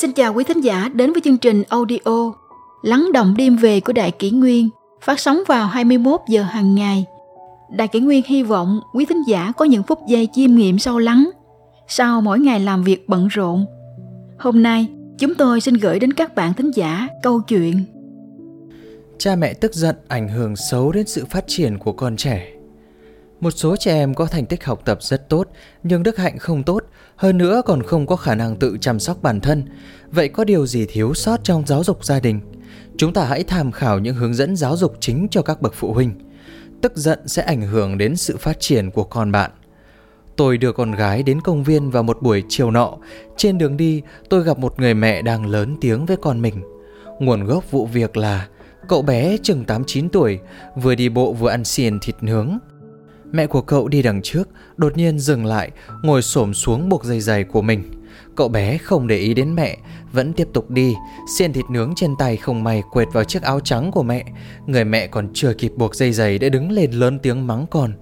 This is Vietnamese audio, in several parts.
Xin chào quý thính giả đến với chương trình audio Lắng động đêm về của Đại Kỷ Nguyên phát sóng vào 21 giờ hàng ngày. Đại Kỷ Nguyên hy vọng quý thính giả có những phút giây chiêm nghiệm sâu lắng sau mỗi ngày làm việc bận rộn. Hôm nay, chúng tôi xin gửi đến các bạn thính giả câu chuyện Cha mẹ tức giận ảnh hưởng xấu đến sự phát triển của con trẻ. Một số trẻ em có thành tích học tập rất tốt, nhưng đức hạnh không tốt, hơn nữa còn không có khả năng tự chăm sóc bản thân. Vậy có điều gì thiếu sót trong giáo dục gia đình? Chúng ta hãy tham khảo những hướng dẫn giáo dục chính cho các bậc phụ huynh. Tức giận sẽ ảnh hưởng đến sự phát triển của con bạn. Tôi đưa con gái đến công viên vào một buổi chiều nọ. Trên đường đi, tôi gặp một người mẹ đang lớn tiếng với con mình. Nguồn gốc vụ việc là cậu bé chừng 8-9 tuổi, vừa đi bộ vừa ăn xiên thịt nướng. Mẹ của cậu đi đằng trước, đột nhiên dừng lại, ngồi xổm xuống buộc dây giày của mình. Cậu bé không để ý đến mẹ, vẫn tiếp tục đi, xiên thịt nướng trên tay không may quệt vào chiếc áo trắng của mẹ. Người mẹ còn chưa kịp buộc dây giày đã đứng lên lớn tiếng mắng con.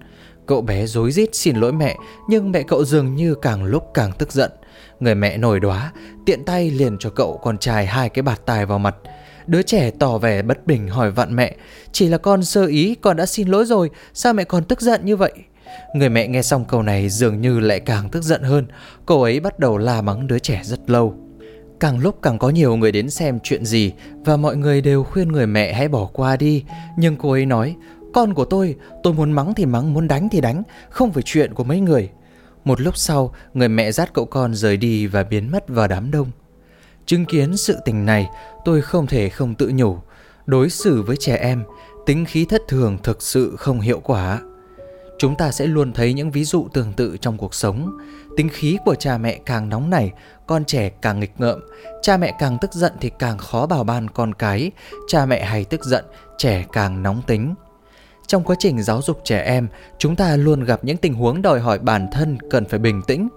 Cậu bé rối rít xin lỗi mẹ, nhưng mẹ cậu dường như càng lúc càng tức giận. Người mẹ nổi đoá, tiện tay liền cho cậu con trai hai cái bạt tai vào mặt. Đứa trẻ tỏ vẻ bất bình hỏi vặn mẹ Chỉ là con sơ ý con đã xin lỗi rồi Sao mẹ còn tức giận như vậy? Người mẹ nghe xong câu này dường như lại càng tức giận hơn Cô ấy bắt đầu la mắng đứa trẻ rất lâu. Càng lúc càng có nhiều người đến xem chuyện gì Và mọi người đều khuyên người mẹ hãy bỏ qua đi. Nhưng cô ấy nói Con của tôi, tôi muốn mắng thì mắng, muốn đánh thì đánh Không phải chuyện của mấy người. Một lúc sau, người mẹ dắt cậu con rời đi và biến mất vào đám đông. Chứng kiến sự tình này, tôi không thể không tự nhủ. Đối xử với trẻ em, tính khí thất thường thực sự không hiệu quả. Chúng ta sẽ luôn thấy những ví dụ tương tự trong cuộc sống. Tính khí của cha mẹ càng nóng nảy, con trẻ càng nghịch ngợm. Cha mẹ càng tức giận thì càng khó bảo ban con cái. Cha mẹ hay tức giận, trẻ càng nóng tính. Trong quá trình giáo dục trẻ em, chúng ta luôn gặp những tình huống đòi hỏi bản thân cần phải bình tĩnh.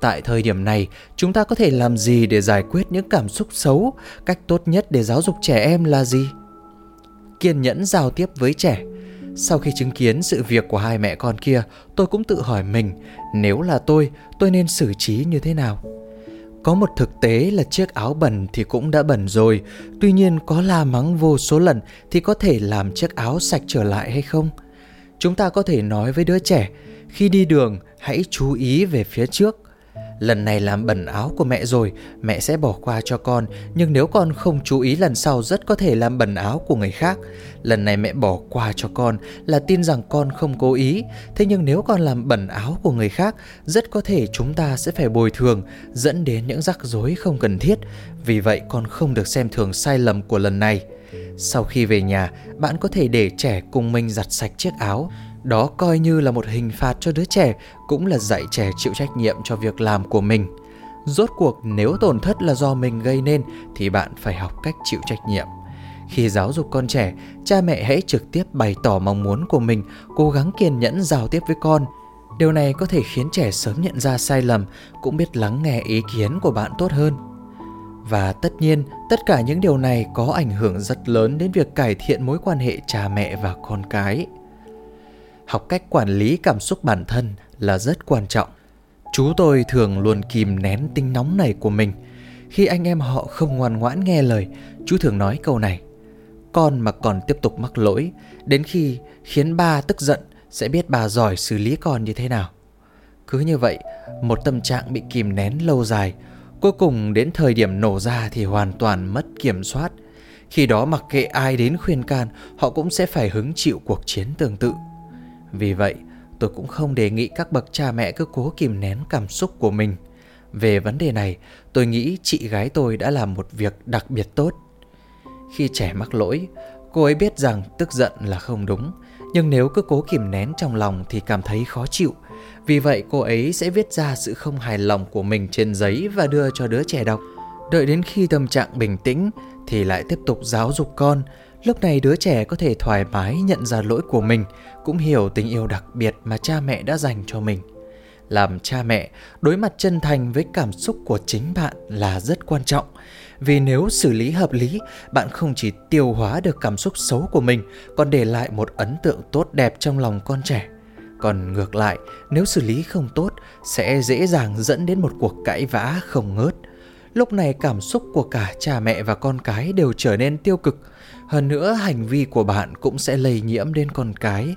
Tại thời điểm này, chúng ta có thể làm gì để giải quyết những cảm xúc xấu? Cách tốt nhất để giáo dục trẻ em là gì? Kiên nhẫn giao tiếp với trẻ. Sau khi chứng kiến sự việc của hai mẹ con kia, tôi cũng tự hỏi mình, nếu là tôi, tôi nên xử trí như thế nào? Có một thực tế là chiếc áo bẩn thì cũng đã bẩn rồi, tuy nhiên có la mắng vô số lần thì có thể làm chiếc áo sạch trở lại hay không? Chúng ta có thể nói với đứa trẻ, khi đi đường hãy chú ý về phía trước, Lần này làm bẩn áo của mẹ rồi, Mẹ sẽ bỏ qua cho con. Nhưng nếu con không chú ý lần sau, Rất có thể làm bẩn áo của người khác. Lần này mẹ bỏ qua cho con Là tin rằng con không cố ý. Thế nhưng nếu con làm bẩn áo của người khác, Rất có thể chúng ta sẽ phải bồi thường, Dẫn đến những rắc rối không cần thiết. Vì vậy, con không được xem thường sai lầm của lần này. Sau khi về nhà, Bạn có thể để trẻ cùng mình giặt sạch chiếc áo đó coi như là một hình phạt cho đứa trẻ, cũng là dạy trẻ chịu trách nhiệm cho việc làm của mình. Rốt cuộc nếu tổn thất là do mình gây nên thì bạn phải học cách chịu trách nhiệm. Khi giáo dục con trẻ, cha mẹ hãy trực tiếp bày tỏ mong muốn của mình, cố gắng kiên nhẫn giao tiếp với con. Điều này có thể khiến trẻ sớm nhận ra sai lầm, cũng biết lắng nghe ý kiến của bạn tốt hơn. Và tất nhiên, tất cả những điều này có ảnh hưởng rất lớn đến việc cải thiện mối quan hệ cha mẹ và con cái học cách quản lý cảm xúc bản thân là rất quan trọng. Chú tôi thường luôn kìm nén tính nóng này của mình. Khi anh em họ không ngoan ngoãn nghe lời, chú thường nói câu này. Con mà còn tiếp tục mắc lỗi, đến khi khiến ba tức giận sẽ biết bà giỏi xử lý con như thế nào. Cứ như vậy, một tâm trạng bị kìm nén lâu dài, cuối cùng đến thời điểm nổ ra thì hoàn toàn mất kiểm soát. Khi đó mặc kệ ai đến khuyên can, họ cũng sẽ phải hứng chịu cuộc chiến tương tự. Vì vậy, tôi cũng không đề nghị các bậc cha mẹ cứ cố kìm nén cảm xúc của mình. Về vấn đề này, tôi nghĩ chị gái tôi đã làm một việc đặc biệt tốt. Khi trẻ mắc lỗi, cô ấy biết rằng tức giận là không đúng, nhưng nếu cứ cố kìm nén trong lòng thì cảm thấy khó chịu. Vì vậy cô ấy sẽ viết ra sự không hài lòng của mình trên giấy và đưa cho đứa trẻ đọc. Đợi đến khi tâm trạng bình tĩnh thì lại tiếp tục giáo dục con Lúc này đứa trẻ có thể thoải mái nhận ra lỗi của mình, cũng hiểu tình yêu đặc biệt mà cha mẹ đã dành cho mình. Làm cha mẹ, đối mặt chân thành với cảm xúc của chính bạn là rất quan trọng. Vì nếu xử lý hợp lý, bạn không chỉ tiêu hóa được cảm xúc xấu của mình, còn để lại một ấn tượng tốt đẹp trong lòng con trẻ. Còn ngược lại, nếu xử lý không tốt, sẽ dễ dàng dẫn đến một cuộc cãi vã không ngớt lúc này cảm xúc của cả cha mẹ và con cái đều trở nên tiêu cực. Hơn nữa, hành vi của bạn cũng sẽ lây nhiễm đến con cái.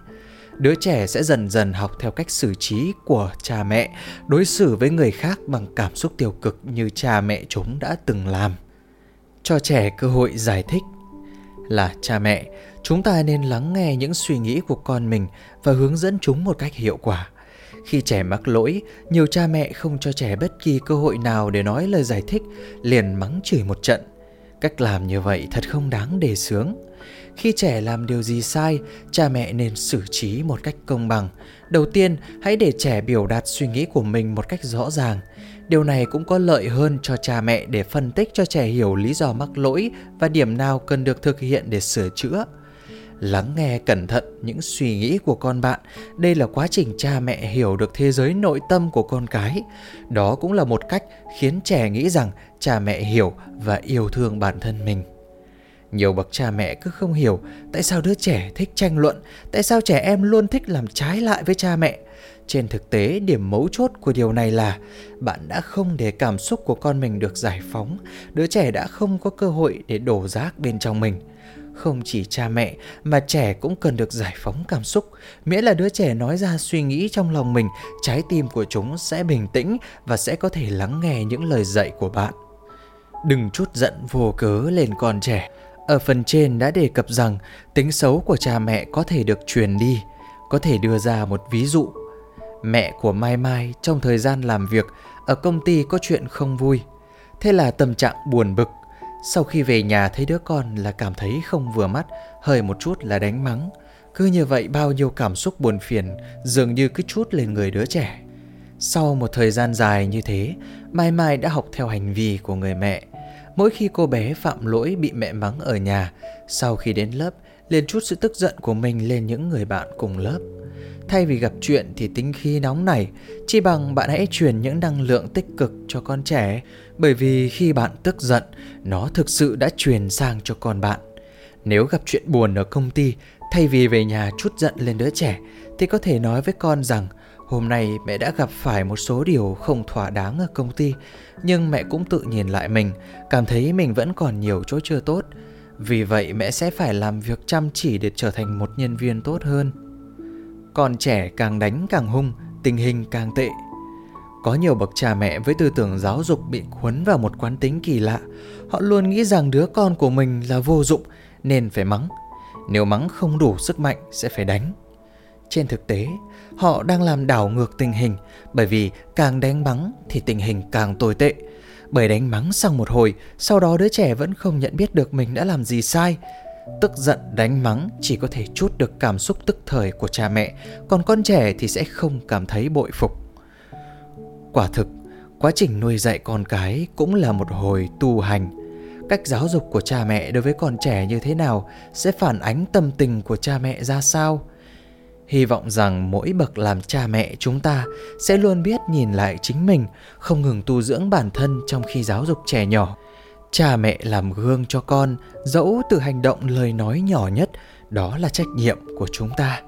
Đứa trẻ sẽ dần dần học theo cách xử trí của cha mẹ, đối xử với người khác bằng cảm xúc tiêu cực như cha mẹ chúng đã từng làm. Cho trẻ cơ hội giải thích là cha mẹ, chúng ta nên lắng nghe những suy nghĩ của con mình và hướng dẫn chúng một cách hiệu quả khi trẻ mắc lỗi, nhiều cha mẹ không cho trẻ bất kỳ cơ hội nào để nói lời giải thích, liền mắng chửi một trận. Cách làm như vậy thật không đáng đề sướng. Khi trẻ làm điều gì sai, cha mẹ nên xử trí một cách công bằng. Đầu tiên, hãy để trẻ biểu đạt suy nghĩ của mình một cách rõ ràng. Điều này cũng có lợi hơn cho cha mẹ để phân tích cho trẻ hiểu lý do mắc lỗi và điểm nào cần được thực hiện để sửa chữa lắng nghe cẩn thận những suy nghĩ của con bạn. Đây là quá trình cha mẹ hiểu được thế giới nội tâm của con cái. Đó cũng là một cách khiến trẻ nghĩ rằng cha mẹ hiểu và yêu thương bản thân mình. Nhiều bậc cha mẹ cứ không hiểu, tại sao đứa trẻ thích tranh luận? Tại sao trẻ em luôn thích làm trái lại với cha mẹ? Trên thực tế, điểm mấu chốt của điều này là bạn đã không để cảm xúc của con mình được giải phóng. Đứa trẻ đã không có cơ hội để đổ rác bên trong mình không chỉ cha mẹ, mà trẻ cũng cần được giải phóng cảm xúc. Miễn là đứa trẻ nói ra suy nghĩ trong lòng mình, trái tim của chúng sẽ bình tĩnh và sẽ có thể lắng nghe những lời dạy của bạn. Đừng chút giận vô cớ lên con trẻ. Ở phần trên đã đề cập rằng, tính xấu của cha mẹ có thể được truyền đi, có thể đưa ra một ví dụ. Mẹ của mai mai trong thời gian làm việc ở công ty có chuyện không vui. Thế là tâm trạng buồn bực sau khi về nhà thấy đứa con là cảm thấy không vừa mắt, hơi một chút là đánh mắng. Cứ như vậy bao nhiêu cảm xúc buồn phiền dường như cứ chút lên người đứa trẻ. Sau một thời gian dài như thế, Mai Mai đã học theo hành vi của người mẹ. Mỗi khi cô bé phạm lỗi bị mẹ mắng ở nhà, sau khi đến lớp, liền chút sự tức giận của mình lên những người bạn cùng lớp. Thay vì gặp chuyện thì tính khí nóng này, chỉ bằng bạn hãy truyền những năng lượng tích cực cho con trẻ, bởi vì khi bạn tức giận, nó thực sự đã truyền sang cho con bạn. Nếu gặp chuyện buồn ở công ty, thay vì về nhà chút giận lên đứa trẻ, thì có thể nói với con rằng hôm nay mẹ đã gặp phải một số điều không thỏa đáng ở công ty, nhưng mẹ cũng tự nhìn lại mình, cảm thấy mình vẫn còn nhiều chỗ chưa tốt. Vì vậy mẹ sẽ phải làm việc chăm chỉ để trở thành một nhân viên tốt hơn còn trẻ càng đánh càng hung, tình hình càng tệ. Có nhiều bậc cha mẹ với tư tưởng giáo dục bị cuốn vào một quán tính kỳ lạ. Họ luôn nghĩ rằng đứa con của mình là vô dụng nên phải mắng. Nếu mắng không đủ sức mạnh sẽ phải đánh. Trên thực tế, họ đang làm đảo ngược tình hình bởi vì càng đánh mắng thì tình hình càng tồi tệ. Bởi đánh mắng xong một hồi, sau đó đứa trẻ vẫn không nhận biết được mình đã làm gì sai Tức giận đánh mắng chỉ có thể chút được cảm xúc tức thời của cha mẹ, còn con trẻ thì sẽ không cảm thấy bội phục. Quả thực, quá trình nuôi dạy con cái cũng là một hồi tu hành. Cách giáo dục của cha mẹ đối với con trẻ như thế nào sẽ phản ánh tâm tình của cha mẹ ra sao. Hy vọng rằng mỗi bậc làm cha mẹ chúng ta sẽ luôn biết nhìn lại chính mình, không ngừng tu dưỡng bản thân trong khi giáo dục trẻ nhỏ cha mẹ làm gương cho con, dẫu từ hành động lời nói nhỏ nhất, đó là trách nhiệm của chúng ta.